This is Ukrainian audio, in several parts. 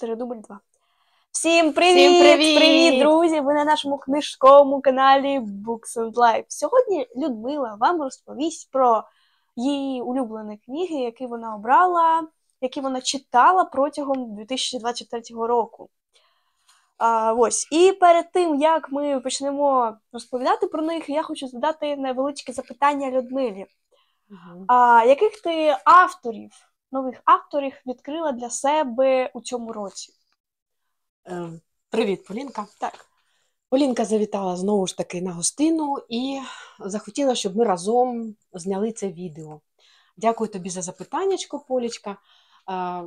3-4, дубль 2. Всім привіт! Всім привіт! Привіт, друзі! Ви на нашому книжковому каналі Books and Life. Сьогодні Людмила вам розповість про її улюблені книги, які вона обрала, які вона читала протягом 2024 року. А, ось. І перед тим, як ми почнемо розповідати про них, я хочу задати невеличке запитання Людмилі. А яких ти авторів, нових авторів відкрила для себе у цьому році? Е, Привіт, Полінка. Так. Полінка завітала знову ж таки на гостину і захотіла, щоб ми разом зняли це відео. Дякую тобі за запитаннячко, Полічка. Е,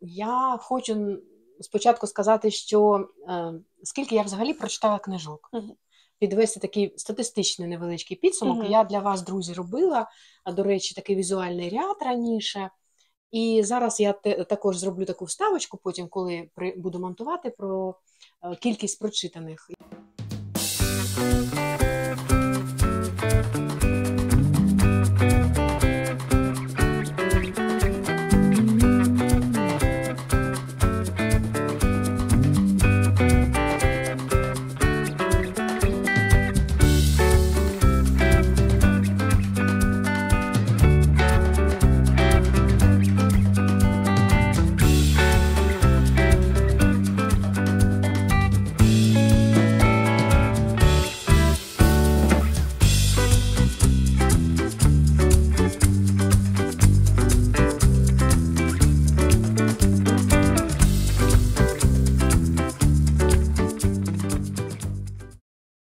Я хочу спочатку сказати, що е, скільки я взагалі прочитала книжок. Підвести такий статистичний невеличкий підсумок. Мгм. Я для вас, друзі, робила, до речі, такий візуальний ряд раніше. І зараз я те- також зроблю таку вставочку, потім, коли при, буду монтувати про е, кількість прочитаних.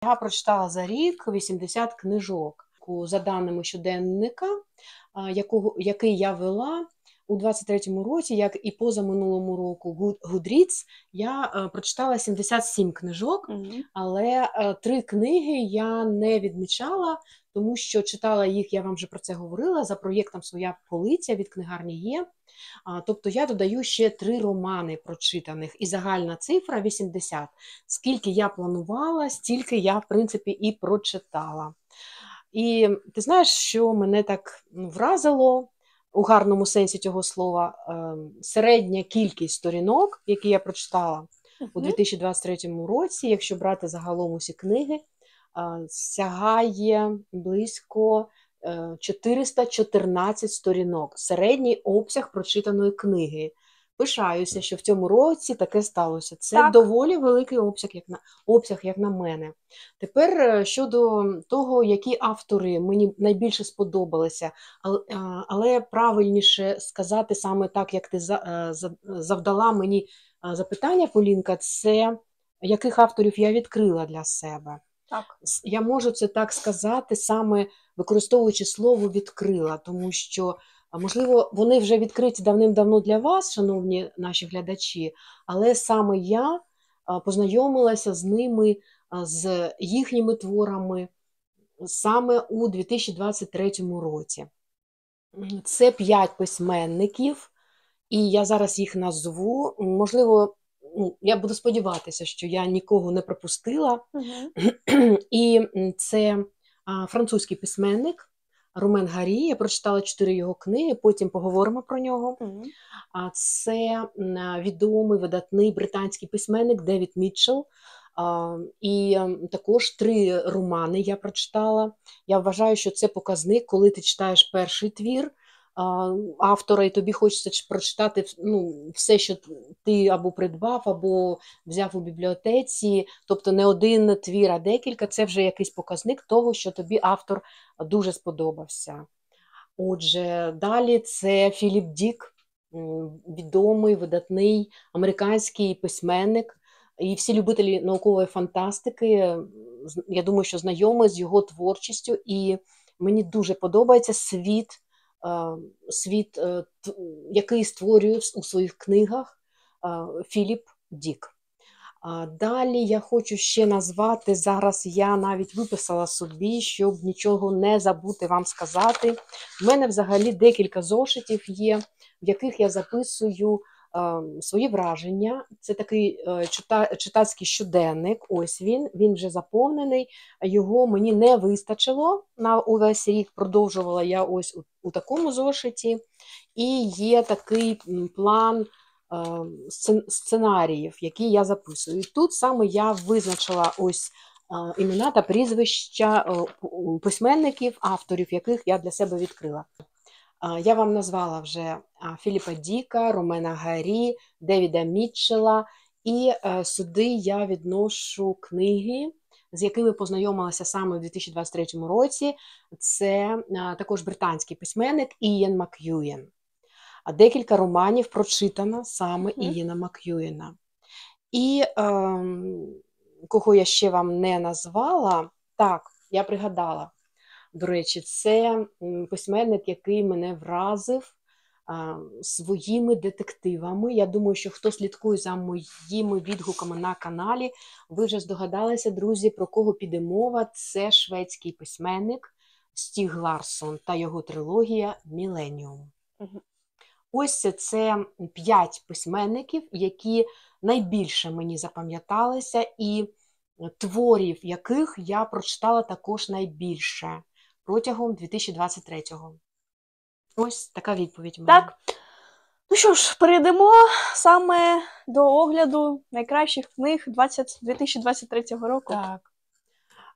Я прочитала за рік 80 книжок. За даними щоденника, якого, який я вела у 23-му році, як і позаминулому року Гуд- Goodreads, я е, прочитала 77 книжок, але е, три книги я не відмічала, тому що читала їх, я вам вже про це говорила, за проєктом Своя полиця від книгарні є. А, Тобто я додаю ще три романи прочитаних, і загальна цифра 80. Скільки я планувала, стільки я, в принципі, і прочитала. І ти знаєш, що мене так ну, вразило у гарному сенсі цього слова, ем, середня кількість сторінок, які я прочитала у 2023 році, якщо брати загалом усі книги, а, сягає близько е, 414 сторінок. Середній обсяг прочитаної книги. Пишаюся, що в цьому році таке сталося. Це Так. доволі великий обсяг, як на обсяг, як на мене. Тепер е, щодо того, які автори мені найбільше сподобалися, але, але правильніше сказати саме так, як ти е, за- завдала мені е, запитання, Полінка, це яких авторів я відкрила для себе. Так. Я можу це так сказати, саме використовуючи слово відкрила, тому що, можливо, вони вже відкриті давним-давно для вас, шановні наші глядачі, але саме я познайомилася з ними, з їхніми творами саме у 2023 році. Це п'ять письменників, і я зараз їх назву. Можливо, ну, я буду сподіватися, що я нікого не пропустила. І це а, французький письменник Румен Гарі. Я прочитала чотири його книги, потім поговоримо про нього. А це відомий видатний британський письменник Девід Мітчелл. А, І також три романи я прочитала. Я вважаю, що це показник, коли ти читаєш перший твір автора, і тобі хочеться прочитати ну, все, що ти або придбав, або взяв у бібліотеці. Тобто не один твір, а декілька. Це вже якийсь показник того, що тобі автор дуже сподобався. Отже, далі це Філіп Дік, відомий, видатний американський письменник. І всі любителі наукової фантастики, я думаю, що знайомі з його творчістю, і мені дуже подобається світ, світ е, який створює у своїх книгах е, Філіп Дік. Далі я хочу ще назвати зараз. Я навіть виписала собі, щоб нічого не забути вам сказати. У мене взагалі декілька зошитів є, в яких я записую е, свої враження. Це такий е, читацький щоденник. Ось він, він вже заповнений. Його мені не вистачило на увесь рік. Продовжувала я ось у, у такому зошиті. І є такий план сценаріїв, які я записую. І тут саме я визначила ось імена та прізвища письменників, авторів, яких я для себе відкрила. Я вам назвала вже Філіпа Діка, Ромена Гарі, Девіда Мітчела, і е, сюди я відношу книги, з якими познайомилася саме у 2023 році. Це також британський письменник Ієн Мак'юєн. А декілька романів прочитано саме mm. Ієна Мак'юєна. І е, кого я ще вам не назвала, так, я пригадала. До речі, це письменник, який мене вразив а, своїми детективами. Я думаю, що хто слідкує за моїми відгуками на каналі, ви вже здогадалися, друзі, про кого піде мова. Це шведський письменник Стіг Ларсон та його трилогія Міленіум. Угу. Ось це п'ять письменників, які найбільше мені запам'яталися, і творів яких я прочитала також найбільше протягом 2023-го. Ось така відповідь. мене. Так. Ну що ж, перейдемо саме до огляду найкращих книг 20, 2023 року. Так.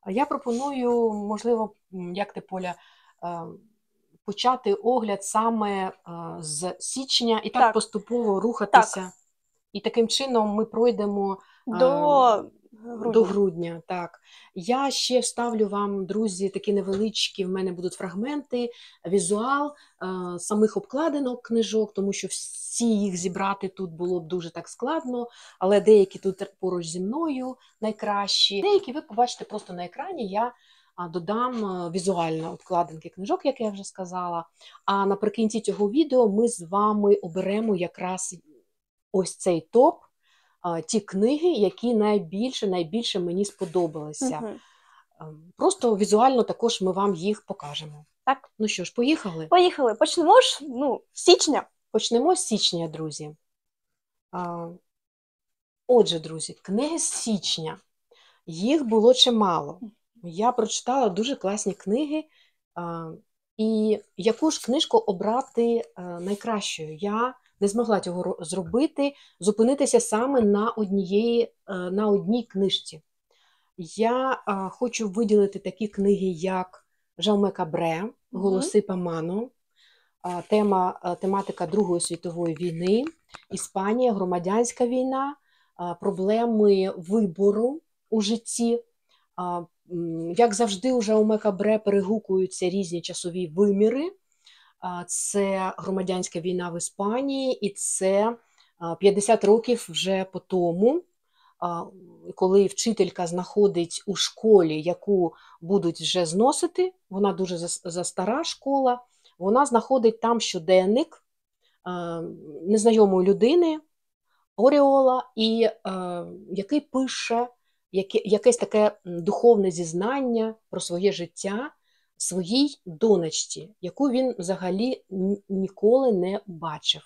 Я пропоную, можливо, як ти Поля, е, почати огляд саме е, з січня і так, так. поступово рухатися. Так. І таким чином ми пройдемо до е, грудня. До грудня, так. Я ще вставлю вам, друзі, такі невеличкі. В мене будуть фрагменти, візуал е, самих обкладинок книжок, тому що всі їх зібрати тут було б дуже так складно, але деякі тут поруч зі мною найкращі. Деякі ви побачите просто на екрані. Я Додам е, візуально обкладинки книжок, як я вже сказала. А наприкінці цього відео ми з вами оберемо якраз ось цей топ ті книги, які найбільше найбільше мені сподобалися. Угу. Просто візуально також ми вам їх покажемо. Так. Ну що ж, поїхали? Поїхали. Почнемо ж ну, з січня. Почнемо з січня, друзі. А, Отже, друзі, книги з січня. Їх було чимало. Я прочитала дуже класні книги. А, І яку ж книжку обрати найкращою? Я не змогла цього зробити, зупинитися саме на однієї, е, на одній книжці. Я хочу виділити такі книги, як Жауме Кабре, Голоси Паману, тема, а, тематика Другої світової війни, Іспанія, громадянська війна, проблеми вибору у житті. Як завжди, у Жауме Кабре перегукуються різні часові виміри це громадянська війна в Іспанії, і це 50 років вже по тому, коли вчителька знаходить у школі, яку будуть вже зносити, вона дуже застара школа, вона знаходить там щоденник незнайомої людини, Оріола, і який пише якесь таке духовне зізнання про своє життя своїй донечці, яку він взагалі ніколи не бачив.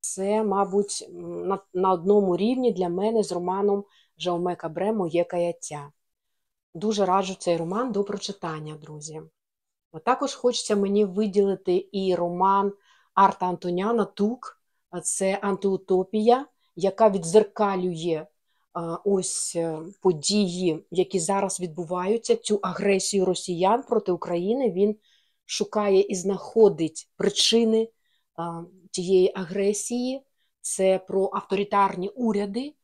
Це, мабуть, на, на одному рівні для мене з романом Жауме Кабре Моє каяття. Дуже раджу цей роман до прочитання, друзі. От також хочеться мені виділити і роман Арта Антоняна Тук, це антиутопія, яка відзеркалює ось е, події, які зараз відбуваються, цю агресію росіян проти України, він шукає і знаходить причини тієї агресії. Це про авторитарні уряди,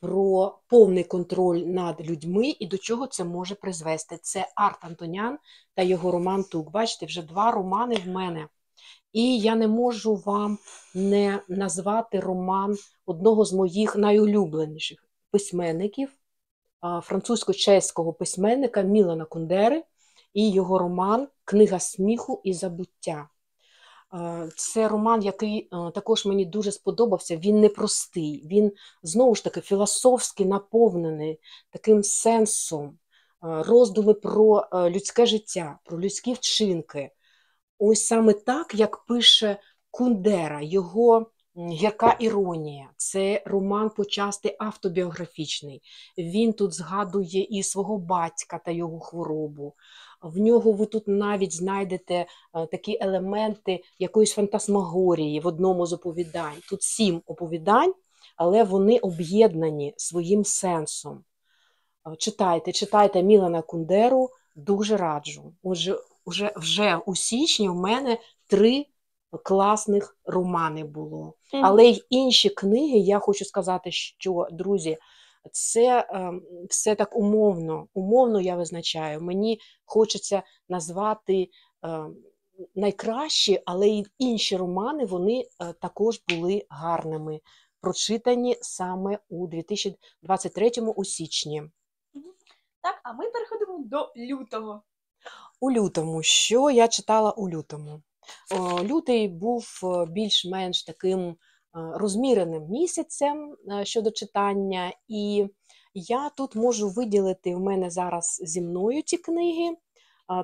про повний контроль над людьми і до чого це може призвести. Це Арт Антонян та його роман Тук. Бачите, вже два романи в мене. І я не можу вам не назвати роман одного з моїх найулюбленіших письменників, французько-чеського письменника Мілана Кундери і його роман Книга сміху і забуття. Це роман, який також мені дуже сподобався. Він непростий, він знову ж таки філософськи наповнений таким сенсом, роздуми про людське життя, про людські вчинки. Ось саме так, як пише Кундера, його Гірка іронія, це роман почасти автобіографічний. Він тут згадує і свого батька та його хворобу. В нього ви тут навіть знайдете е, такі елементи якоїсь фантасмагорії в одному з оповідань. Тут сім оповідань, але вони об'єднані своїм сенсом. Е, читайте, читайте Мілана Кундеру, дуже раджу. Отже, вже, вже у січні у мене три класних романи було. Але й інші книги, я хочу сказати, що, друзі, це е, все так умовно. Умовно я визначаю. Мені хочеться назвати е, найкращі, але й інші романи вони е, також були гарними, прочитані саме у 2023 у січні. Так, а ми переходимо до лютого. У лютому, що я читала у лютому? Лютий був е, більш-менш таким е, розміреним місяцем е, щодо читання, і я тут можу виділити в мене зараз зі мною ці книги,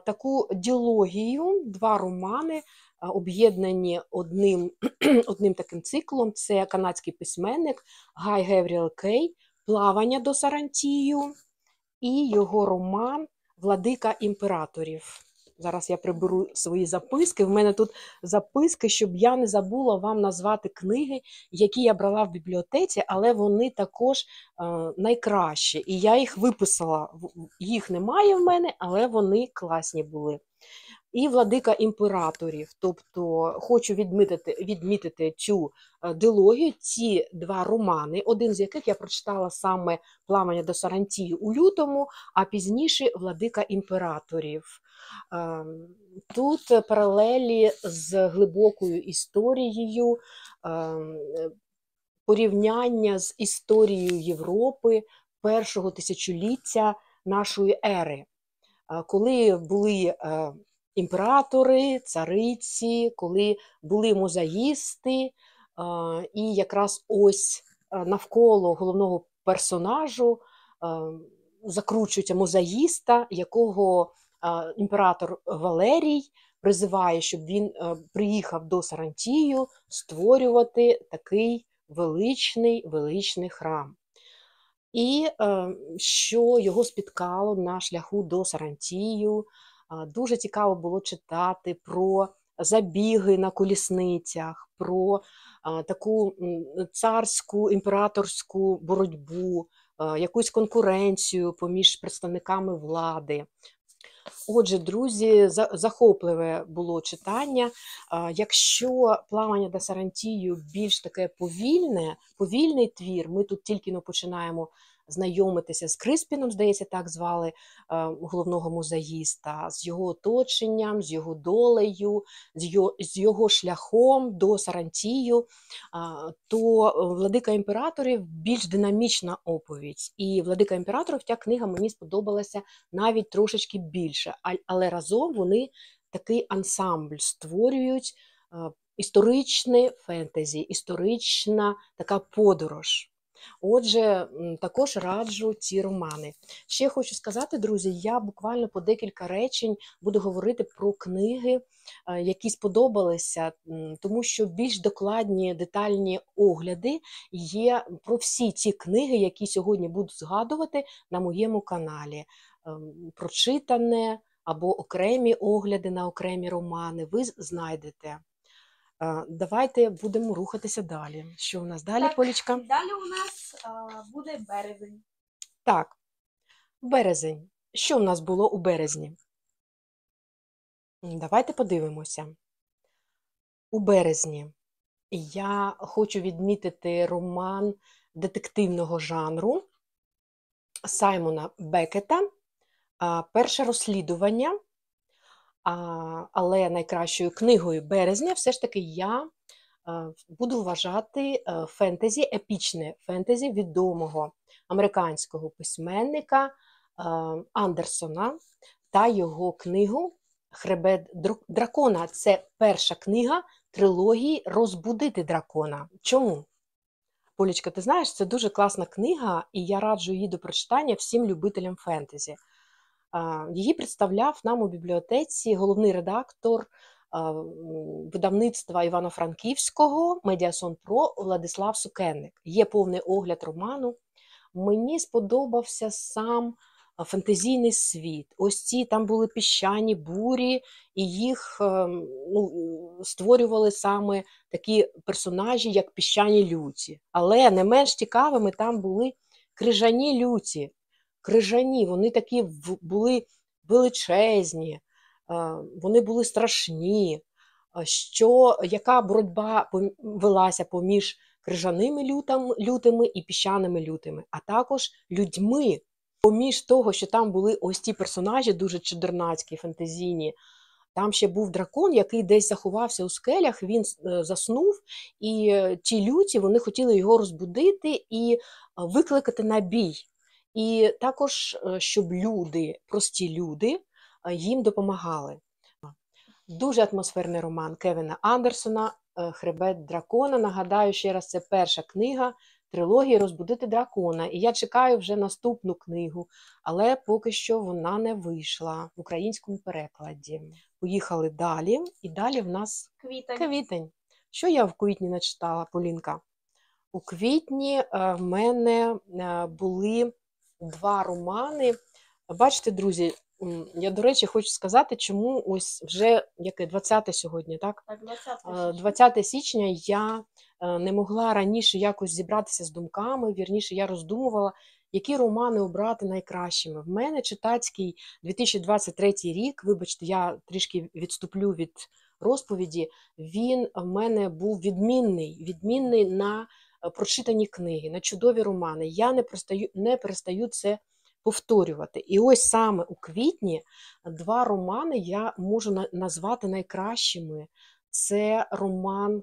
таку діологію, два романи, об'єднані одним одним таким циклом. Це канадський письменник Гай Гевріел Кей Плавання до Сарантію і його роман Владика імператорів. Зараз я приберу свої записки. В мене тут записки, щоб я не забула вам назвати книги, які я брала в бібліотеці, але вони також е, найкращі. І я їх виписала. Їх немає в мене, але вони класні були і владика імператорів. Тобто хочу відмітити відмітити цю е, дилогію, ці два романи, один з яких я прочитала саме Пламення до Сарантії у лютому, а пізніше Владика імператорів. Ем, тут паралелі з глибокою історією, ем, порівняння з історією Європи першого тисячоліття нашої ери. Е, коли були е, імператори, цариці, коли були мозаїсти, і якраз ось навколо головного персонажу закручується мозаїста, якого імператор Валерій призиває, щоб він приїхав до Сарантію створювати такий величний величний храм. І що його спіткало на шляху до Сарантію, Дуже цікаво було читати про забіги на колісницях, про таку царську імператорську боротьбу, якусь конкуренцію поміж представниками влади. Отже, друзі, захопливе було читання. Якщо плавання до Сарантію більш таке повільне, повільний твір, ми тут тільки ну, починаємо знайомитися з Криспіном, здається, так звали е, головного музеїста, з його оточенням, з його долею, з його, шляхом до Сарантію, то е, владика імператорів більш динамічна оповідь. І владика імператорів ця книга мені сподобалася навіть трошечки більше, але разом вони такий ансамбль створюють. Е, історичне фентезі, історична така подорож. Отже, також раджу ці романи. Ще хочу сказати, друзі, я буквально по декілька речень буду говорити про книги, е, які сподобалися, тому що більш докладні детальні огляди є про всі ці книги, які сьогодні буду згадувати на моєму каналі. Ем, прочитане або окремі огляди на окремі романи, ви знайдете. Давайте будемо рухатися далі. Що у нас далі, так, Полічка? Далі у нас а, буде березень. Так, березень. Що у нас було у березні? Давайте подивимося. У березні я хочу відмітити роман детективного жанру Саймона Бекета Перше розслідування але найкращою книгою березня все ж таки я буду вважати е, фентезі, епічне фентезі відомого американського письменника е, Андерсона та його книгу Хребет дракона. Це перша книга трилогії Розбудити дракона. Чому? Полічка, ти знаєш, це дуже класна книга, і я раджу її до прочитання всім любителям фентезі. Її представляв нам у бібліотеці головний редактор видавництва Івано-Франківського Медіасон Про Владислав Сукенник. Є повний огляд роману. Мені сподобався сам фантазійний світ. Ось ці там були піщані бурі, і їх ем, ну, створювали саме такі персонажі, як піщані люті. Але не менш цікавими там були крижані люті. Крижані, вони такі були величезні, е, вони були страшні. Що, яка боротьба велася поміж крижаними лютам, лютими і піщаними лютими, а також людьми. Поміж того, що там були ось ті персонажі, дуже чудернацькі, фантазійні, там ще був дракон, який десь заховався у скелях, він е, заснув, і е, ті люті вони хотіли його розбудити і викликати на бій. І також, е, щоб люди, прості люди, е, їм допомагали. Дуже атмосферний роман Кевіна Андерсона е, Хребет дракона. Нагадаю ще раз, це перша книга трилогії Розбудити дракона. І я чекаю вже наступну книгу, але поки що вона не вийшла в українському перекладі. Поїхали далі, і далі в нас Квітень. квітень. Що я в квітні начитала, Полінка? У квітні в мене були два романи. Бачите, друзі, я, до речі, хочу сказати, чому ось вже яке 20 сьогодні, так? Так, 20 Е, 20 січня я е, не могла раніше якось зібратися з думками. Вірніше, я роздумувала, які романи обрати найкращими. В мене читацький 2023 рік. Вибачте, я трішки відступлю від розповіді. Він в мене був відмінний, відмінний на прочитані книги, на чудові романи. Я не перестаю, не перестаю це повторювати. І ось саме у квітні два романи я можу назвати найкращими. Це роман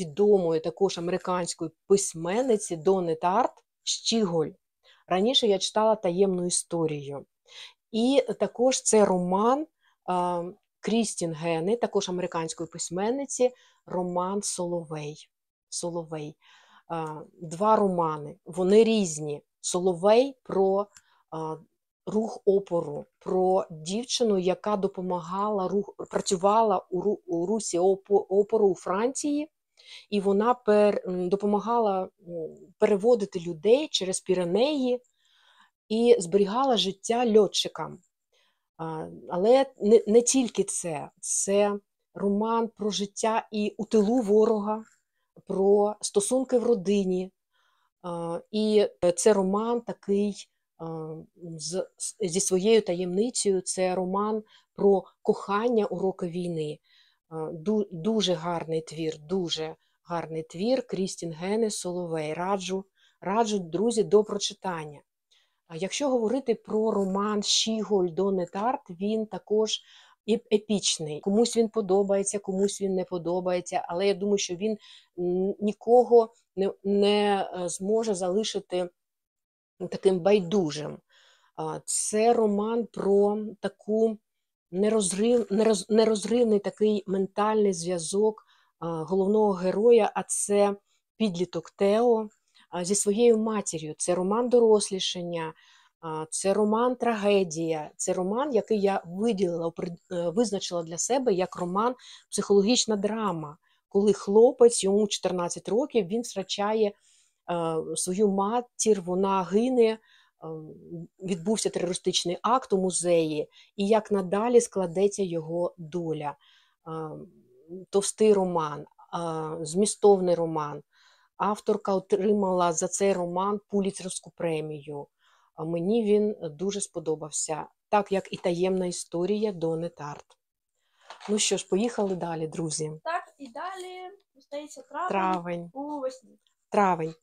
відомої також американської письменниці Дони Тарт Щіголь. Раніше я читала таємну історію. І також це роман Крістін Гени, також американської письменниці, роман Соловей. Соловей. А, Два романи. Вони різні. Соловей про рух опору, про дівчину, яка допомагала рух, працювала у, ру- у русі опору у Франції, і вона пер, допомагала переводити людей через Піренеї і зберігала життя льотчикам. Але не, не тільки це, це роман про життя і у тилу ворога, про стосунки в родині. І це роман такий зі своєю таємницею. Це роман про кохання у роки війни. Дуже гарний твір, дуже гарний твір. Крістін Гене Соловей. Раджу, раджу, друзі, до прочитання. Якщо говорити про роман Щіголь Дони Тарт, він також і- епічний. Комусь він подобається, комусь він не подобається, але я думаю, що він нікого не, не е, зможе залишити таким байдужим. Це роман про таку нерозрив, нероз, нерозривний такий ментальний зв'язок головного героя, а це підліток Тео зі своєю матір'ю. Це роман дорослішання, це роман трагедія, це роман, який я виділила, е, визначила для себе як роман психологічна драма, коли хлопець, йому 14 років, він втрачає е, свою матір, вона гине. е, Відбувся терористичний акт у музеї, і як надалі складеться його доля. Товстий роман, змістовний роман. Авторка отримала за цей роман Пуліцерську премію. Мені він дуже сподобався, так як і таємна історія Дони Тарт. Ну що ж, поїхали далі, друзі. Так, і далі здається травень Травень. у весні. Травень.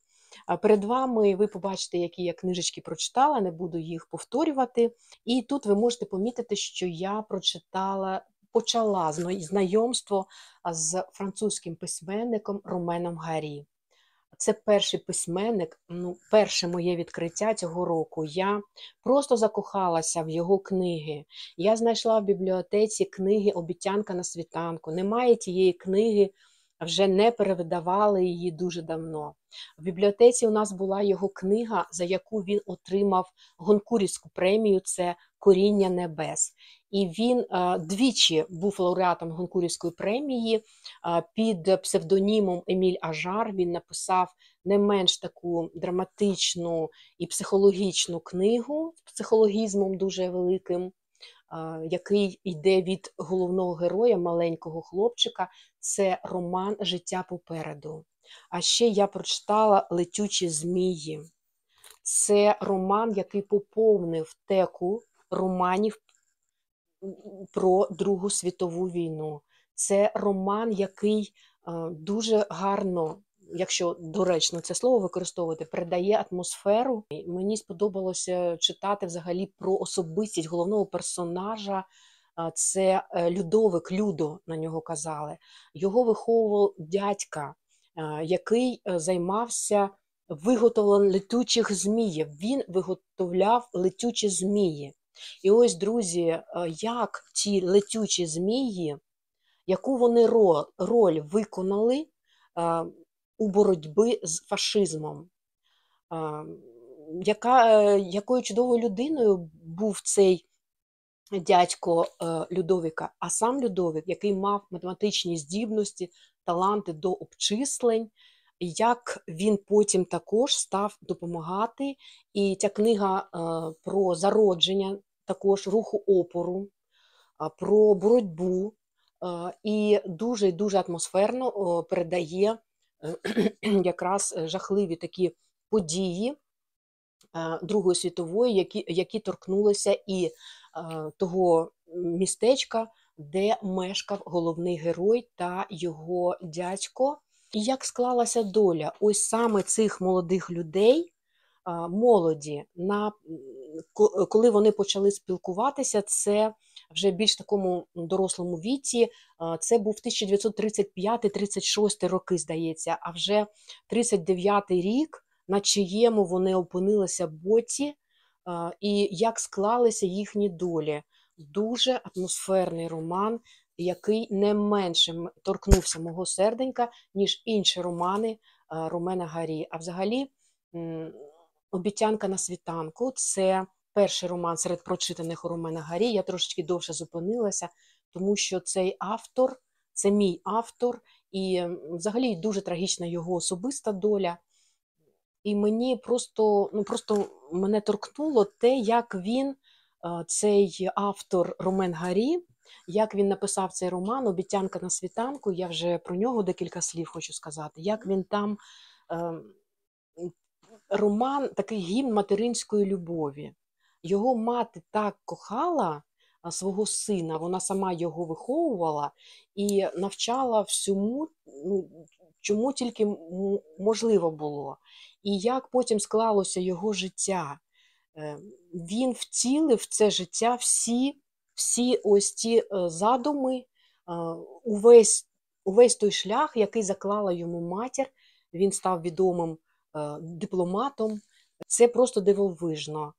Перед вами ви побачите, які я книжечки прочитала, не буду їх повторювати. І тут ви можете помітити, що я прочитала, почала знайомство з французьким письменником Роменом Гарі. Це перший письменник, ну, перше моє відкриття цього року. Я просто закохалася в його книги. Я знайшла в бібліотеці книги Обітянка на світанку. Немає тієї книги вже не перевидавали її дуже давно. В бібліотеці у нас була його книга, за яку він отримав Гонкурівську премію це Коріння небес. І він а, двічі був лауреатом Гонкурівської премії а, під псевдонімом Еміль Ажар. Він написав не менш таку драматичну і психологічну книгу з психологізмом дуже великим який йде від головного героя, маленького хлопчика, це роман Життя попереду. А ще я прочитала Летючі змії. Це роман, який поповнив теку романів про Другу світову війну. Це роман, який дуже гарно якщо доречно це слово використовувати, передає атмосферу. Мені сподобалося читати взагалі про особистість головного персонажа. Це е, Людовик, Людо на нього казали. Його виховував дядька, який е, займався виготовленням летучих зміїв. Він виготовляв летючі змії. І ось, друзі, е, як ті летючі змії, яку вони роль виконали у боротьбі з фашизмом. Яка, е, Якою чудовою людиною був цей дядько е, Людовіка, а сам Людовик, який мав математичні здібності, таланти до обчислень, як він потім також став допомагати. І ця книга е, про зародження також руху опору, про боротьбу і дуже дуже атмосферно передає якраз е, жахливі такі події е, Другої світової, які які торкнулися і е, того містечка, де мешкав головний герой та його дядько. І як склалася доля ось саме цих молодих людей, молоді, на, коли вони почали спілкуватися, це вже більш такому дорослому віці. Це був 1935-36 роки, здається, а вже 39-й рік, на чиєму вони опинилися боці, і як склалися їхні долі. Дуже атмосферний роман, який не менше торкнувся мого серденька, ніж інші романи Ромена Гарі. А взагалі, обіцянка на світанку це перший роман серед прочитаних у Ромена Гарі. Я трошечки довше зупинилася, тому що цей автор, це мій автор, і взагалі дуже трагічна його особиста доля. І мені просто ну просто мене торкнуло те, як він, цей автор Ромен Гарі, як він написав цей роман Обіцянка на світанку. Я вже про нього декілька слів хочу сказати. Як він там ем, роман такий гімн материнської любові. Його мати так кохала свого сина, вона сама його виховувала і навчала всьому, ну, чому тільки можливо було. І як потім склалося його життя. Е, він втілив в це життя всі всі ось ті е, задуми, увесь увесь той шлях, який заклала йому матір. Він став відомим е, дипломатом. Це просто дивовижно.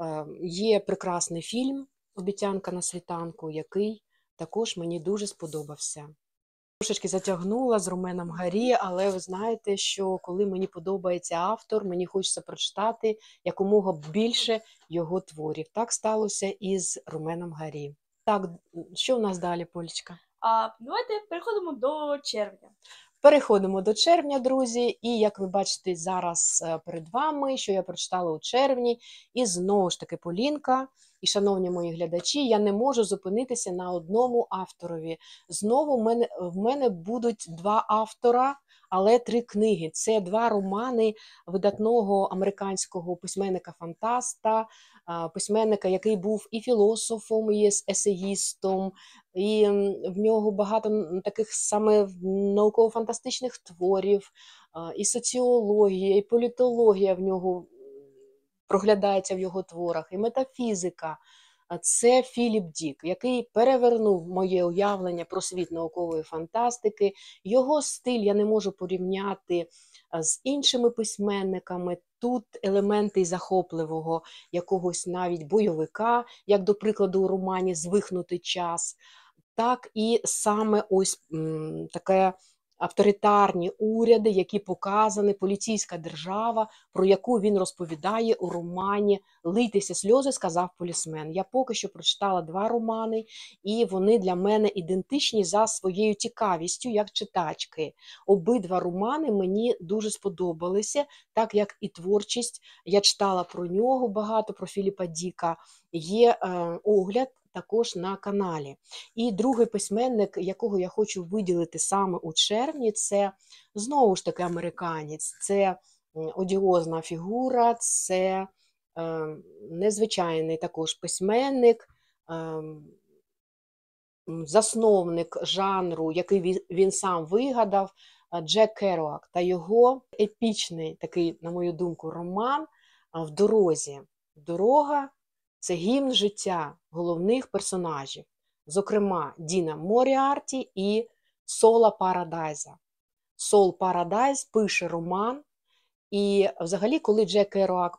Е, є прекрасний фільм Обіцянка на світанку, який також мені дуже сподобався. Трошечки затягнула з Роменом Гарі, але ви знаєте, що коли мені подобається автор, мені хочеться прочитати якомога більше його творів. Так сталося і з Роменом Гарі. Так, що в нас далі, Полічка? А давайте переходимо до червня. Переходимо до червня, друзі, і як ви бачите зараз е, перед вами, що я прочитала у червні, і знову ж таки Полінка. І, шановні мої глядачі, я не можу зупинитися на одному авторові. Знову в мене, в мене будуть два автора, але три книги. Це два романи видатного американського письменника-фантаста, письменника, який був і філософом, і есеїстом, і в нього багато таких саме науково-фантастичних творів, і соціологія, і політологія в нього проглядається в його творах, і метафізика. Це Філіп Дік, який перевернув моє уявлення про світ наукової фантастики. Його стиль я не можу порівняти з іншими письменниками. Тут елементи захопливого якогось навіть бойовика, як до прикладу, у романі Звихнутий час, так і саме ось таке авторитарні уряди, які показані, поліцейська держава, про яку він розповідає у романі Лийтеся сльози, сказав полісмен. Я поки що прочитала два романи, і вони для мене ідентичні за своєю цікавістю, як читачки. Обидва романи мені дуже сподобалися, так як і творчість. Я читала про нього багато, про Філіпа Діка. Є е, огляд також на каналі. І другий письменник, якого я хочу виділити саме у червні, це знову ж таки американець, це одіозна фігура, це е, незвичайний також письменник. Е, Засновник жанру, який він, сам вигадав, е, Джек Керуак та його епічний, такий, на мою думку, роман в дорозі. Дорога це гімн життя головних персонажів, зокрема, Діна Моріарті і Сола Парадайза. Сол Парадайз пише роман, і взагалі, коли Джек Керуак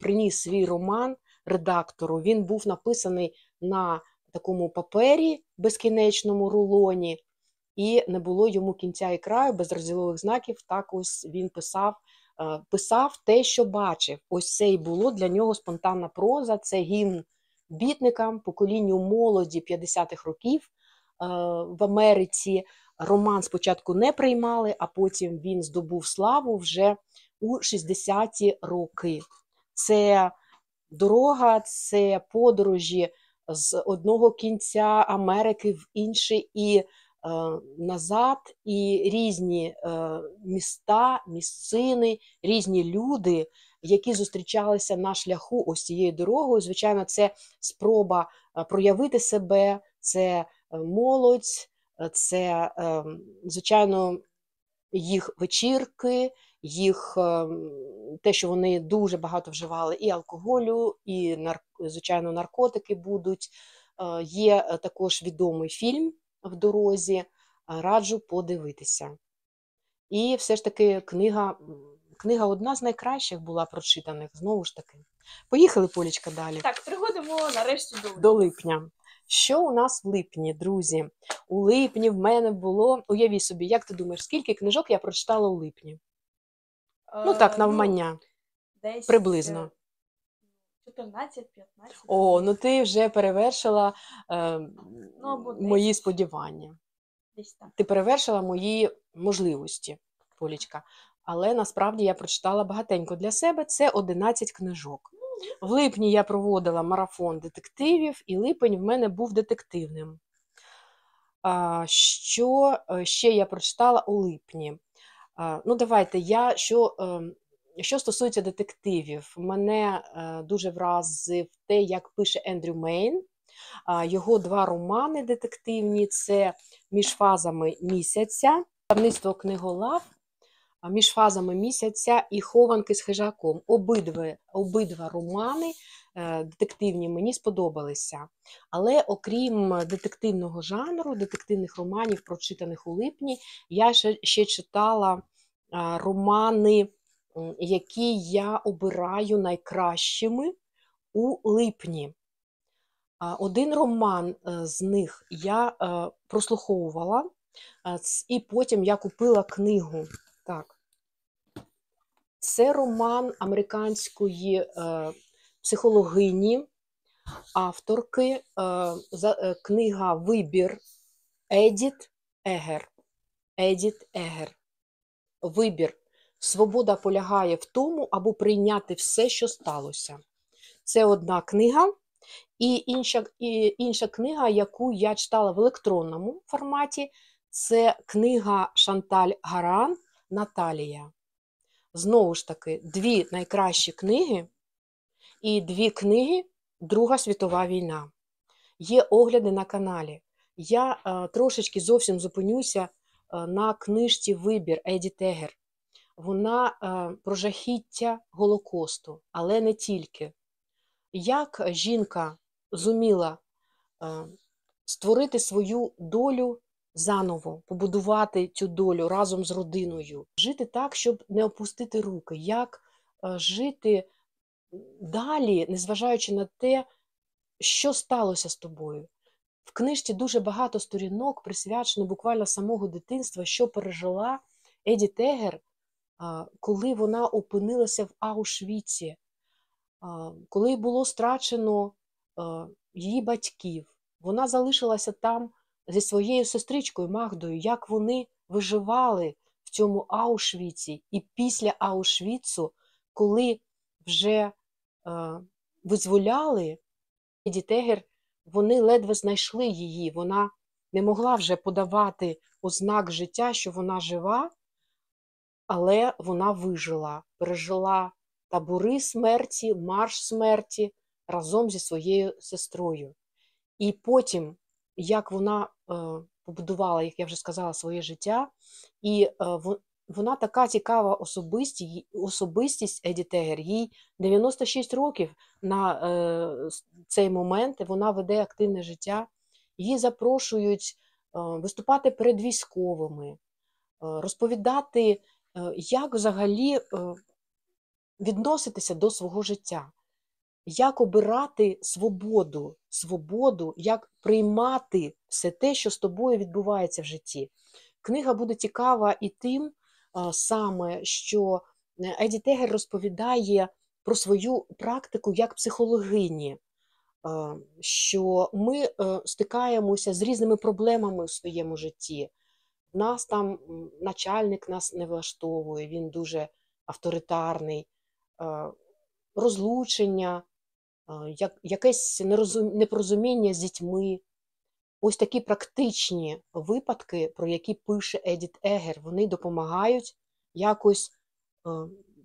приніс свій роман редактору, він був написаний на такому папері безкінечному рулоні, і не було йому кінця і краю, без розділових знаків. Так ось він писав писав те, що бачив. Ось це і було для нього спонтанна проза, це гімн бітникам, поколінню молоді 50-х років е, в Америці. Роман спочатку не приймали, а потім він здобув славу вже у 60-ті роки. Це дорога, це подорожі з одного кінця Америки в інший. і Е, назад, і різні е, міста, місцини, різні люди, які зустрічалися на шляху ось цією дорогою. Звичайно, це спроба е, проявити себе, це молодь, це, звичайно, їх вечірки, їх те, що вони дуже багато вживали, і алкоголю, і звичайно, наркотики будуть. Є також відомий фільм в дорозі, раджу подивитися. І все ж таки книга книга одна з найкращих була прочитаних, знову ж таки. Поїхали, Полічка, далі. Так, приходимо нарешті до До липня. Що у нас в липні, друзі? У липні в мене було. Уяві собі, як ти думаєш, скільки книжок я прочитала у липні? Е, ну так, навмання. Ну, десь Приблизно. 14-15. О, ну ти вже перевершила е, ну, мої сподівання. Десь так. Ти перевершила мої можливості, Полічка. Але насправді я прочитала багатенько для себе це 11 книжок. В липні я проводила марафон детективів, і липень в мене був детективним. А, Що е, ще я прочитала у липні? А, Ну, давайте я що ем, що стосується детективів, мене е, дуже вразив те, як пише Ендрю Мейн. Його два романи детективні це між фазами місяця, Давництво книголав, між фазами місяця і хованки з хижаком. Обидва, обидва романи е, детективні мені сподобалися. Але окрім детективного жанру, детективних романів, прочитаних у липні, я ще, читала романи які я обираю найкращими у липні. Один роман е, з них я е, прослуховувала, е, і потім я купила книгу. Так. Це роман американської психологині, авторки, книга Вибір Едіт Егер. Едіт Егер. Вибір Свобода полягає в тому, аби прийняти все, що сталося. Це одна книга, і інша, і інша книга, яку я читала в електронному форматі, це книга Шанталь Гаран Наталія. Знову ж таки, дві найкращі книги і дві книги Друга світова війна. Є огляди на каналі. Я е, трошечки зовсім зупинюся е, на книжці Вибір Еді Тегер вона е, про жахіття Голокосту, але не тільки. Як жінка зуміла е, створити свою долю заново, побудувати цю долю разом з родиною, жити так, щоб не опустити руки, як е, жити далі, незважаючи на те, що сталося з тобою. В книжці дуже багато сторінок присвячено буквально самого дитинства, що пережила Еді Тегер, коли вона опинилася в Аушвіці, коли було страчено її батьків. Вона залишилася там зі своєю сестричкою Магдою, як вони виживали в цьому Аушвіці. І після Аушвіцу, коли вже визволяли Еді Тегер, вони ледве знайшли її. Вона не могла вже подавати ознак життя, що вона жива, але вона вижила, пережила табори смерті, марш смерті разом зі своєю сестрою. І потім, як вона е, побудувала, як я вже сказала, своє життя, і е, вона така цікава особистість, особистість Еді Тегер, їй 96 років на е, цей момент вона веде активне життя. Її запрошують е, виступати перед військовими, е, розповідати, як взагалі е, відноситися до свого життя, як обирати свободу, свободу, як приймати все те, що з тобою відбувається в житті. Книга буде цікава і тим саме, що е, Еді Тегер розповідає про свою практику як психологині, що ми е, стикаємося з різними проблемами в своєму житті. Нас там начальник нас не влаштовує, він дуже авторитарний, розлучення, якесь непорозуміння з дітьми. Ось такі практичні випадки, про які пише Едіт Егер, вони допомагають якось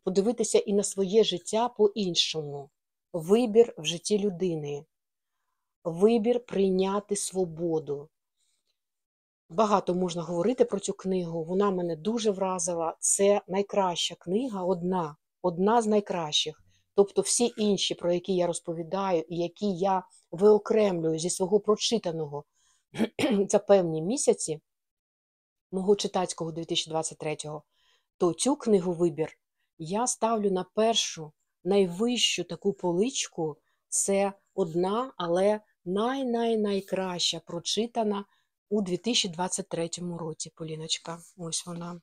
подивитися і на своє життя по-іншому. Вибір в житті людини, вибір прийняти свободу. Багато можна говорити про цю книгу. Вона мене дуже вразила. Це найкраща книга, одна, одна з найкращих. Тобто всі інші, про які я розповідаю, і які я виокремлюю зі свого прочитаного за певні місяці мого читацького 2023-го, то цю книгу вибір я ставлю на першу найвищу таку поличку. Це одна, але най-най-найкраща прочитана у 2023 році. Поліночка. Ось вона.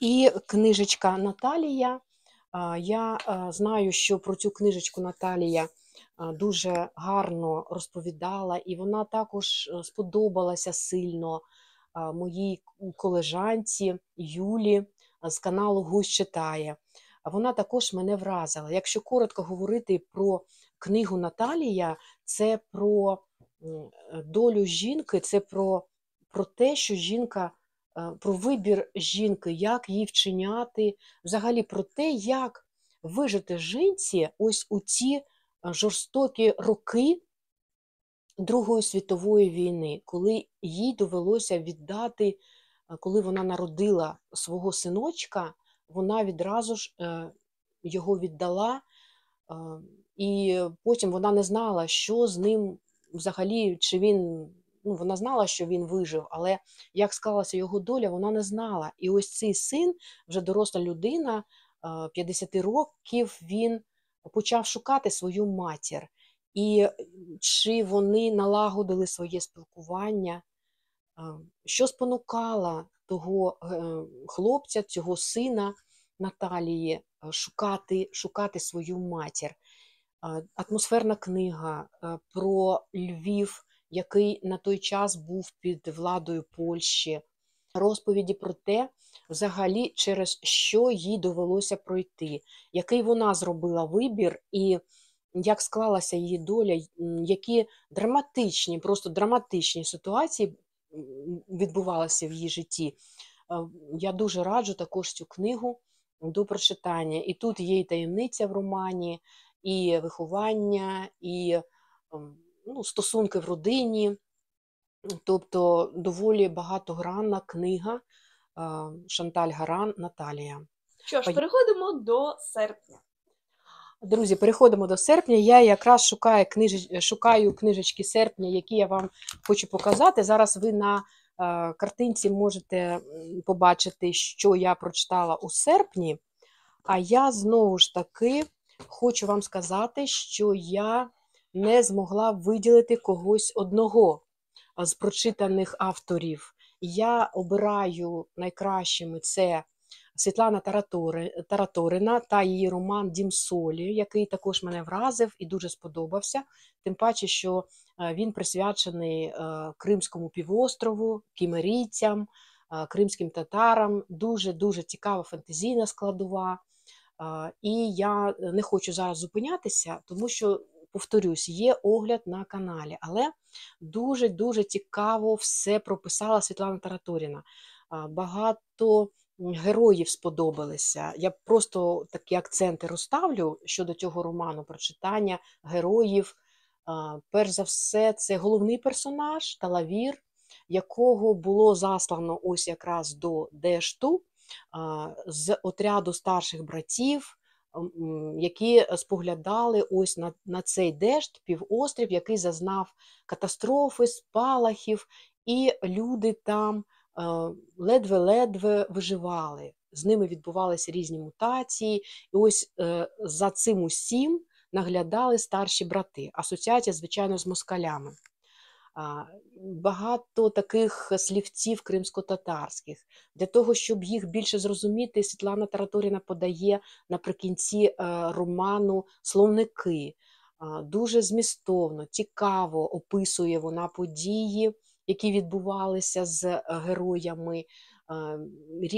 І книжечка Наталія. Я знаю, що про цю книжечку Наталія дуже гарно розповідала, і вона також е, сподобалася сильно моїй колежанці Юлі з каналу Гусь читає. Вона також мене вразила. Якщо коротко говорити про книгу Наталія, це про долю жінки, це про, про те, що жінка. Е, про вибір жінки, як її вчиняти, взагалі про те, як вижити жінці ось у ці жорстокі роки Другої світової війни, коли їй довелося віддати, коли вона народила свого синочка, вона відразу ж е, його віддала, і потім вона не знала, що з ним взагалі, чи він. Ну, Вона знала, що він вижив, але як склалася його доля, вона не знала. І ось цей син, вже доросла людина 50 років, він почав шукати свою матір, і чи вони налагодили своє спілкування, що спонукало того е, хлопця, цього сина Наталії е, шукати, шукати свою матір. Атмосферна книга про Львів, який на той час був під владою Польщі, розповіді про те, взагалі, через що їй довелося пройти, який вона зробила вибір, і як склалася її доля, які драматичні, просто драматичні ситуації відбувалися в її житті. Я дуже раджу також цю книгу до прочитання. І тут є і таємниця в романі, і виховання, і ем, ну, стосунки в родині. Тобто доволі багатогранна книга Шанталь Гаран Наталія. Що ж, переходимо до серпня. Друзі, переходимо до серпня. Я якраз шукаю книж... шукаю книжечки серпня, які я вам хочу показати. Зараз ви на е, картинці можете побачити, що я прочитала у серпні. А я знову ж таки хочу вам сказати, що я не змогла виділити когось одного з прочитаних авторів. Я обираю найкращими це Світлана Тараторина та її роман Дім Солі, який також мене вразив і дуже сподобався. Тим паче, що е, він присвячений е, Кримському півострову, кімерійцям, е, кримським татарам. Дуже дуже цікава фантазійна складова. Е, І я не хочу зараз зупинятися, тому що, повторюсь, є огляд на каналі, але дуже дуже цікаво все прописала Світлана Тараторіна. Багато героїв сподобалися. Я просто такі акценти розставлю щодо цього роману, прочитання героїв. Перш за все, це головний персонаж Талавір, якого було заслано ось якраз до Дешту з отряду старших братів, які споглядали ось на, на цей дешт, півострів, який зазнав катастрофи, спалахів, і люди там ледве-ледве виживали. З ними відбувалися різні мутації, і ось е, за цим усім наглядали старші брати. Асоціація, звичайно, з москалями. Багато таких слівців кримсько-татарських. Для того, щоб їх більше зрозуміти, Світлана Тараторіна подає наприкінці е, роману словники. Дуже змістовно, цікаво описує вона події, які відбувалися з е, героями.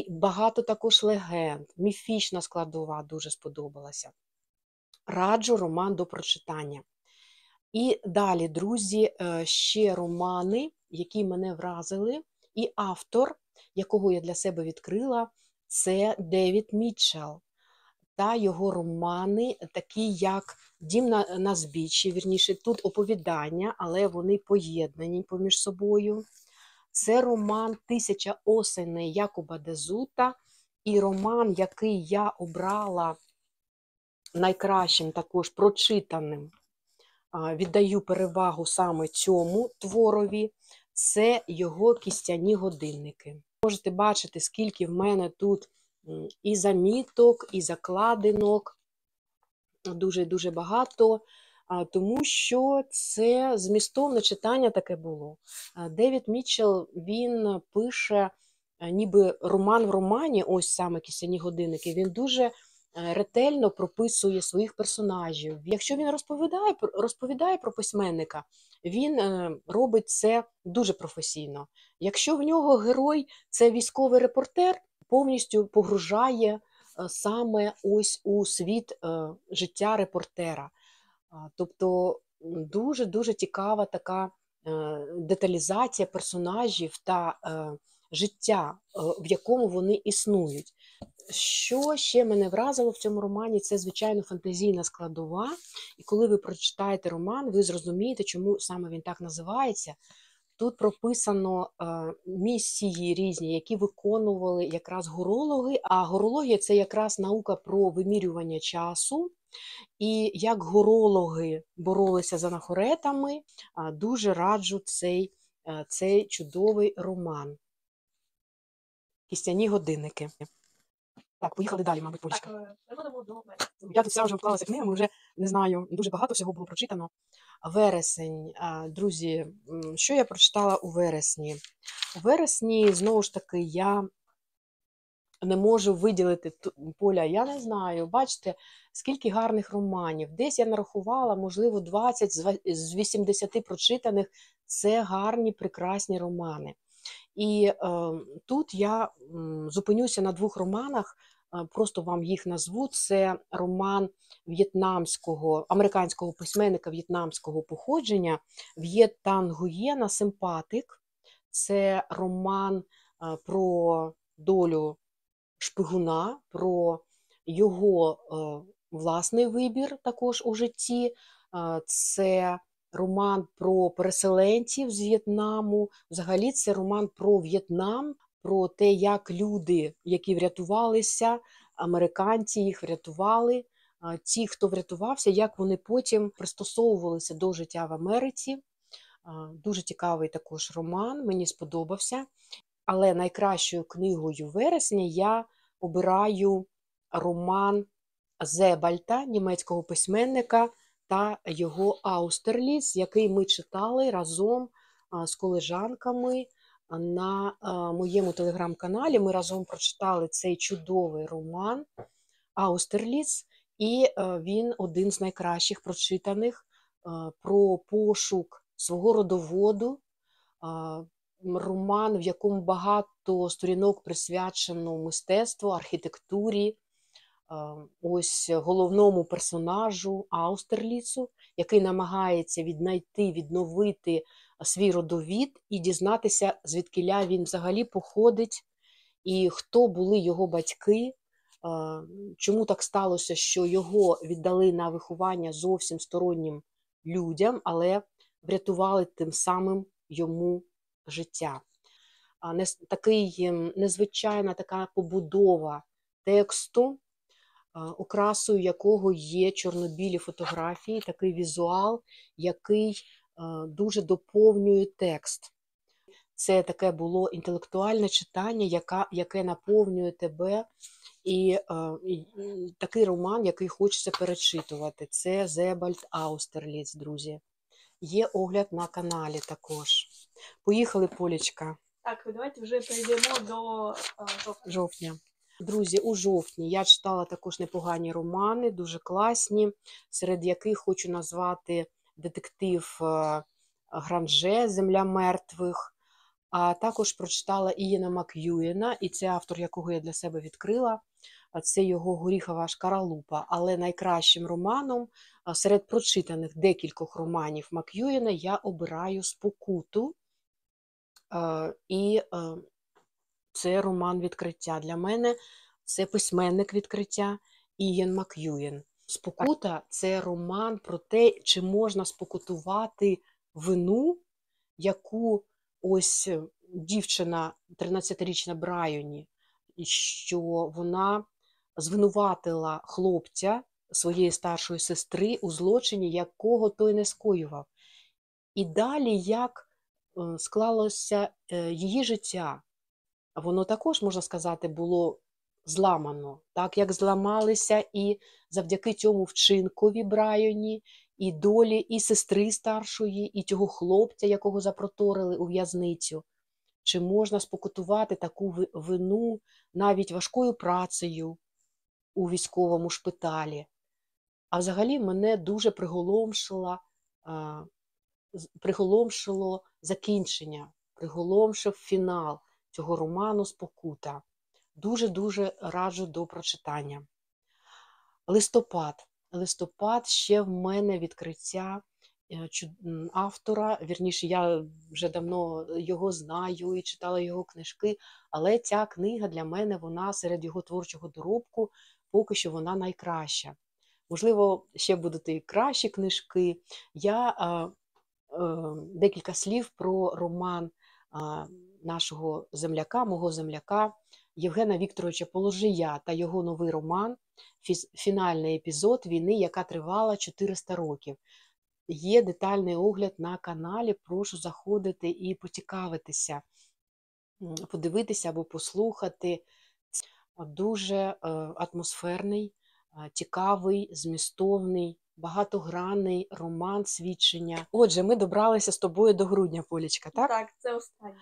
Багато також легенд, міфічна складова дуже сподобалася. Раджу роман до прочитання. І далі, друзі, е, ще романи, які мене вразили, і автор, якого я для себе відкрила, це Девід Мітчелл та його романи, такі як Дім на, на збіччі, вірніше, тут оповідання, але вони поєднані поміж собою. Це роман Тисяча осеней Якуба Дезута, і роман, який я обрала найкращим також прочитаним. Віддаю перевагу саме цьому творові, це його кістяні годинники. Можете бачити, скільки в мене тут і заміток, і закладинок, дуже-дуже багато, тому що це змістовне читання таке було. Девід Мітчелл, він пише ніби роман в романі, ось саме кисяні годинники, він дуже ретельно прописує своїх персонажів. Якщо він розповідає, розповідає про письменника, він е, робить це дуже професійно. Якщо в нього герой це військовий репортер, повністю погружає е, саме ось у світ е, життя репортера. Тобто дуже дуже цікава така е, деталізація персонажів та е, життя, е, в якому вони існують. Що ще мене вразило в цьому романі, це звичайно фантазійна складова. І коли ви прочитаєте роман, ви зрозумієте, чому саме він так називається. Тут прописано е, місії різні, які виконували якраз горологи. А горологія це якраз наука про вимірювання часу. І як горологи боролися з анахоретами, а, дуже раджу цей, е, цей чудовий роман. Кістяні годинники. Так, поїхали далі, мабуть, Полічка. е. Я тут вся вже вклалася книгами, вже не знаю, дуже багато всього було прочитано. Вересень. Друзі, що я прочитала у вересні? У вересні, знову ж таки, я не можу виділити поля, я не знаю. Бачите, скільки гарних романів. Десь я нарахувала, можливо, 20 з ва- з 80 прочитаних. Це гарні, прекрасні романи. І тут я зупинюся на двох романах, е, просто вам їх назву. Це роман в'єтнамського, американського письменника в'єтнамського походження В'єтан Гуєна Симпатик. Це роман е, про долю шпигуна, про його е, власний вибір також у житті. Е, Це роман про переселенців з В'єтнаму. Взагалі, це роман про В'єтнам, про те, як люди, які врятувалися, американці їх врятували. Ті, хто врятувався, як вони потім пристосовувалися до життя в Америці. Дуже цікавий також роман, мені сподобався. Але найкращою книгою вересня я обираю роман Зебальта, німецького письменника, та його Аустерліц, який ми читали разом з колежанками на моєму телеграм-каналі. Ми разом прочитали цей чудовий роман Аустерліц, і е, він один з найкращих прочитаних е, про пошук свого родоводу. Роман, в якому багато сторінок присвячено мистецтву, архітектурі, ось головному персонажу Аустерліцу, який намагається віднайти, відновити свій родовід і дізнатися, звідкиля він взагалі походить, і хто були його батьки, чому так сталося, що його віддали на виховання зовсім стороннім людям, але врятували тим самим йому життя. Такий ем, незвичайна така побудова тексту, окрасою якого є чорнобілі фотографії, такий візуал, який дуже доповнює текст. Це таке було інтелектуальне читання, яка, яке наповнює тебе, і, і такий роман, який хочеться перечитувати. Це Зебальд Аустерліц, друзі. Є огляд на каналі також. Поїхали, Полічка. Так, давайте вже перейдемо до жовтня. жовтня. Друзі, у жовтні я читала також непогані романи, дуже класні, серед яких хочу назвати детектив е, Гранже Земля мертвих. А також прочитала Ієна Мак'юєна, і це автор, якого я для себе відкрила. Це його горіхова шкаралупа. Але найкращим романом серед прочитаних декількох романів Мак'юєна я обираю спокуту. Е, І е, це роман відкриття. Для мене це письменник відкриття Ієн Мак'юєн. Спокута це роман про те, чи можна спокутувати вину, яку ось е, дівчина, 13-річна Брайоні, що вона звинуватила хлопця своєї старшої сестри у злочині, якого той не скоював. І далі як е, склалося е, її життя, воно також, можна сказати, було зламано, так як зламалися і завдяки цьому вчинкові Брайоні, і долі і сестри старшої, і цього хлопця, якого запроторили у в'язницю. Чи можна спокутувати таку вину навіть важкою працею у військовому шпиталі? А взагалі мене дуже приголомшила, а, приголомшило закінчення, приголомшив фінал цього роману Спокута. Дуже-дуже раджу до прочитання. Листопад. Листопад ще в мене відкриття е, автора. Вірніше, я вже давно його знаю і читала його книжки, але ця книга для мене вона серед його творчого доробку поки що вона найкраща. Можливо, ще будуть і кращі книжки. Я е, е, декілька слів про роман нашого земляка, мого земляка Євгена Вікторовича Положия та його новий роман «Фіз- Фінальний епізод війни, яка тривала 400 років. Є детальний огляд на каналі. Прошу заходити і поцікавитися, подивитися або послухати. Дуже е, атмосферний, е, цікавий, змістовний, багатогранний роман свідчення. Отже, ми добралися з тобою до грудня, Полічка, так? Так, це останнє.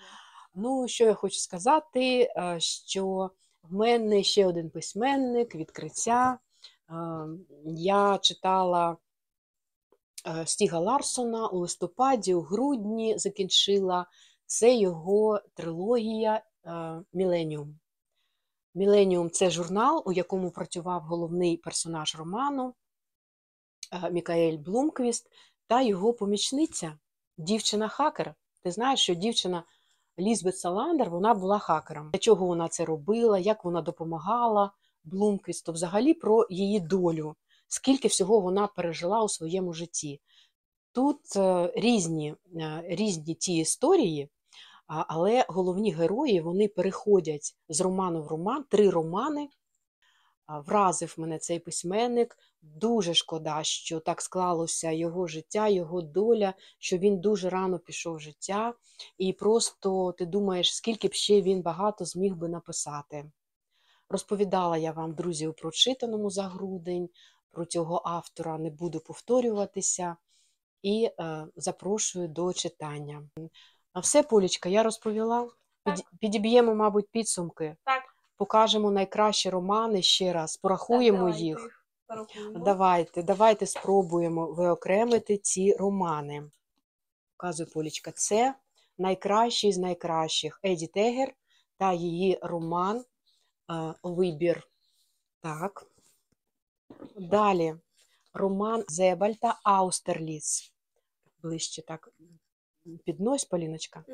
Ну, що я хочу сказати, е, що в мене ще один письменник, відкриття. Е, Я читала е, Стіга Ларсона у листопаді, у грудні закінчила. Це його трилогія Міленіум. Міленіум це журнал, у якому працював головний персонаж роману Мікаель Блумквіст та його помічниця, дівчина-хакер. Ти знаєш, що дівчина Лізбет Саландер вона була хакером. Для чого вона це робила, як вона допомагала Блумквісту, взагалі про її долю, скільки всього вона пережила у своєму житті. Тут е, різні, е, різні ті історії, але головні герої вони переходять з роману в роман, три романи. Вразив мене цей письменник. Дуже шкода, що так склалося його життя, його доля, що він дуже рано пішов в життя, і просто ти думаєш, скільки б ще він багато зміг би написати. Розповідала я вам, друзі, у прочитаному за грудень, про цього автора не буду повторюватися і е, запрошую до читання. А все, Полічка, я розповіла. Так. Підіб'ємо, мабуть, підсумки. Так. Покажемо найкращі романи ще раз, порахуємо Так, давайте їх. порахуємо. Давайте, давайте спробуємо виокремити ці романи. Показує Полічка. Це найкращий з найкращих Еді Тегер та її роман е, Вибір. Так. Далі роман Зебальта Аустерліц. Ближче так піднось, Поліночка.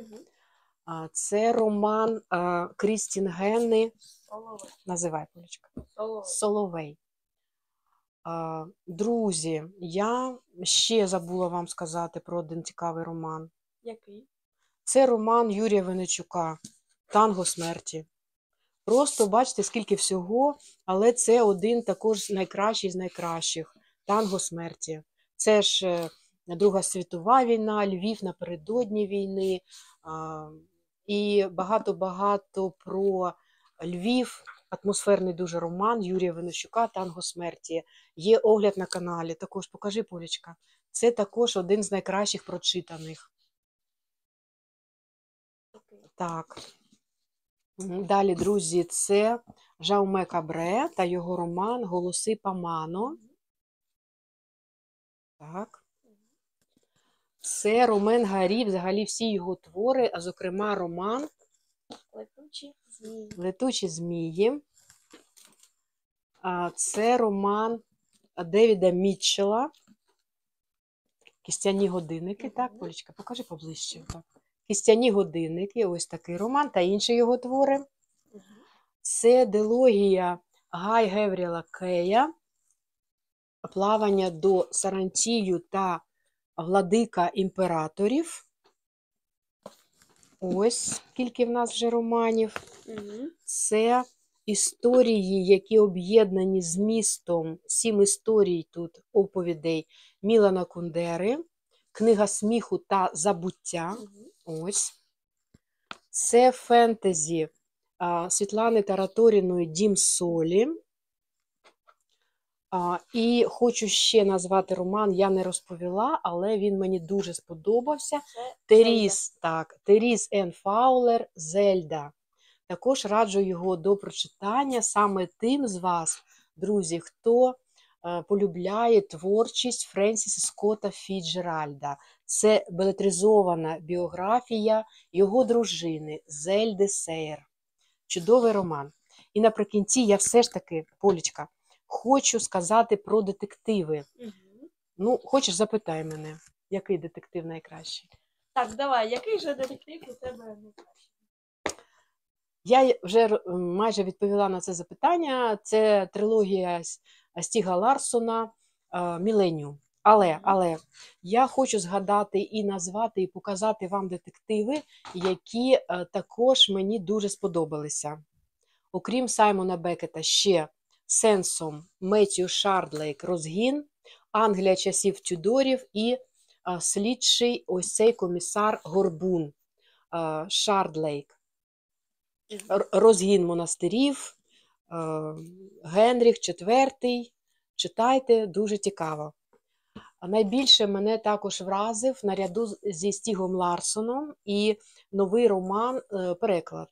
А, Це роман е, Крістін Генни. Соловей. Називай Полічка. Соловей. Соловей. А, Друзі, я ще забула вам сказати про один цікавий роман. Який? Це роман Юрія Венечука Танго смерті. Просто бачите, скільки всього, але це один також найкращий з найкращих Танго смерті. Це ж е, Друга світова війна, Львів напередодні війни. а, І багато-багато про Львів, атмосферний дуже роман Юрія Венещука Танго смерті. Є огляд на каналі. Також покажи, Полічка. Це також один з найкращих прочитаних. Так. Далі, друзі, це Жауме Кабре та його роман Голоси Памано. Так. Це Ромен Гарі, взагалі всі його твори, а зокрема роман Летучі змії. Летучі змії. Це роман Девіда Мітчелла. Кістяні годинники. Так, Полічка, покажи поближче. Так. Кістяні годинники, ось такий роман та інші його твори. Це дилогія Гай Гевріла Кея, плавання до Сарантію та Владика імператорів. Ось скільки в нас вже романів. Це історії, які об'єднані змістом, сім історій тут оповідей Мілана Кундери, книга сміху та забуття. Ось. Це фентезі Світлани Тараторіної Дім Солі. І хочу ще назвати роман, я не розповіла, але він мені дуже сподобався. Теріс, так, Теріс Ен Фаулер Зельда. Також раджу його до прочитання саме тим з вас, друзі, хто е, полюбляє творчість Френсіса Скотта Фіцджеральда. Це белетризована біографія його дружини Зельди Сейер. Чудовий роман. І наприкінці я все ж таки, Полічка, хочу сказати про детективи. Мгм. Ну, хочеш, запитай мене, який детектив найкращий? Так, давай, який же детектив у тебе найкращий? Я вже майже відповіла на це запитання. Це трилогія Стіга Ларсона Міленіум. Але, але я хочу згадати і назвати, і показати вам детективи, які е, також мені дуже сподобалися. Окрім Саймона Бекета, ще Сенсом Меттью Шардлейк Розгін, Англія часів Тюдорів і е, слідчий ось цей комісар Горбун е, Шардлейк. Розгін монастирів, е, Генріх IV. Читайте, дуже цікаво. Найбільше мене також вразив наряду зі Стігом Ларсоном і новий роман переклад.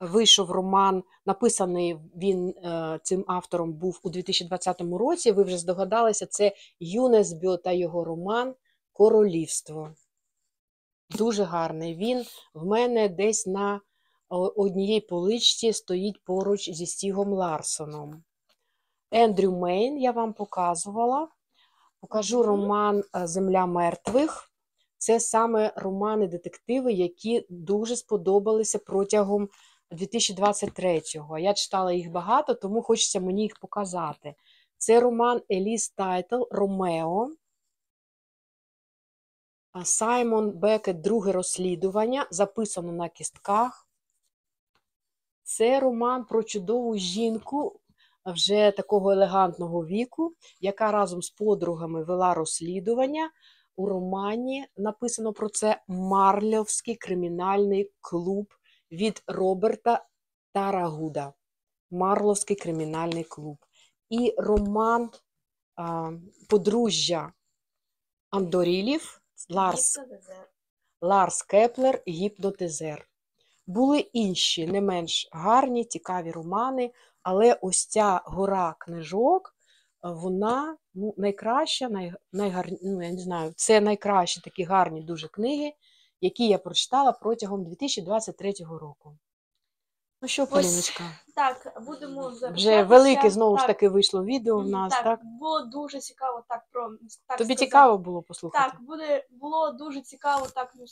Вийшов роман, написаний він е, цим автором був у 2020 році. Ви вже здогадалися, це Юнесбьо та його роман Королівство. Дуже гарний. Він в мене десь на одній поличці стоїть поруч зі Стігом Ларсоном. Ендрю Мейн я вам показувала. Покажу роман е, Земля мертвих. Це саме романи-детективи, які дуже сподобалися протягом 2023-го. Я читала їх багато, тому хочеться мені їх показати. Це роман Еліс Тайтл Ромео. Саймон Бекет Друге розслідування. Записано на кістках. Це роман про чудову жінку вже такого елегантного віку, яка разом з подругами вела розслідування. У романі написано про це Марльовський кримінальний клуб від Роберта Торогуда. Марловський кримінальний клуб. І роман а, Подружжя Андорілів Ларс. Ларс Кеплер Гіпнотизер. Були інші, не менш гарні, цікаві романи, але ось ця гора книжок, вона ну, найкраща, най, найгар... ну, я не знаю, це найкращі такі гарні дуже книги, які я прочитала протягом 2023 року. Ну що, Поліночка, Так, будемо вже велике знову ж таки вийшло відео в нас, так, так? було дуже цікаво так про так Тобі сказати. цікаво було послухати? Так, буде було дуже цікаво так ну,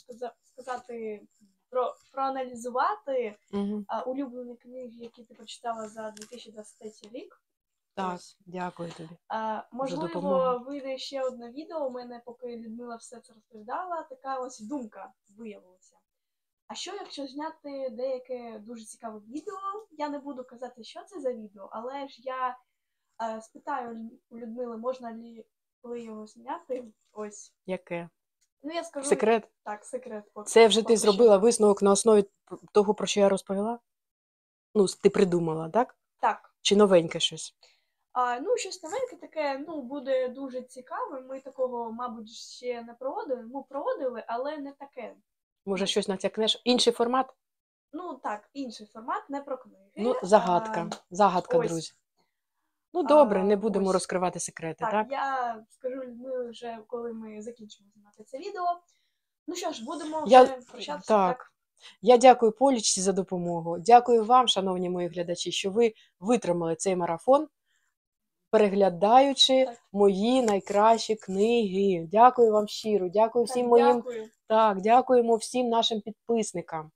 сказати про проаналізувати Угу. а, улюблені книги, які ти прочитала за 2023 рік. Так, Ось. дякую тобі. А, можливо, вийде ще одне відео. У мене, поки Людмила все це розповідала, така ось думка виявилася. А що, якщо зняти деяке дуже цікаве відео? Я не буду казати, що це за відео, але ж я е, спитаю у Людмили, можна лі коли його зняти. Ось. Яке? Ну, я скажу Секрет? так, секрет. поки- Це вже поки ти що. зробила висновок на основі того, про що я розповіла? Ну, ти придумала, так? Так. Чи новеньке щось? А, ну, щось новеньке таке, ну, буде дуже цікаве. Ми такого, мабуть, ще не проводили. Ну, проводили, але не таке. Може, щось натякнеш? Інший формат? Ну, так, інший формат, не про книги. Ну, загадка. Загадка, ось. друзі. Ну, добре, не будемо ось. розкривати секрети, Так, так? я скажу Людмилі вже, коли ми закінчимо знімати це відео. Ну що ж, будемо вже Я... прощатися. Так. Я дякую Полічці за допомогу. Дякую вам, шановні мої глядачі, що ви витримали цей марафон, переглядаючи мої найкращі книги. Дякую вам щиро, дякую Так, всім моїм Дякую. Так, дякуємо всім нашим підписникам.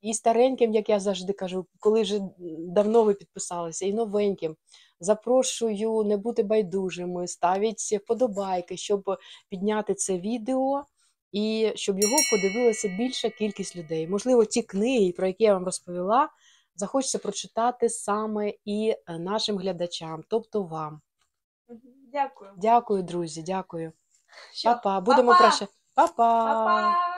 І стареньким, як я завжди кажу, коли вже давно ви підписалися, і новеньким. Запрошую не бути байдужими, ставіть вподобайки, щоб підняти це відео і щоб його подивилася більша кількість людей. Можливо, ті книги, про які я вам розповіла, захочеться прочитати саме і е, нашим глядачам, тобто вам. Дякую. Дякую, друзі, дякую. Па-па, будемо. Па-па! Па-па!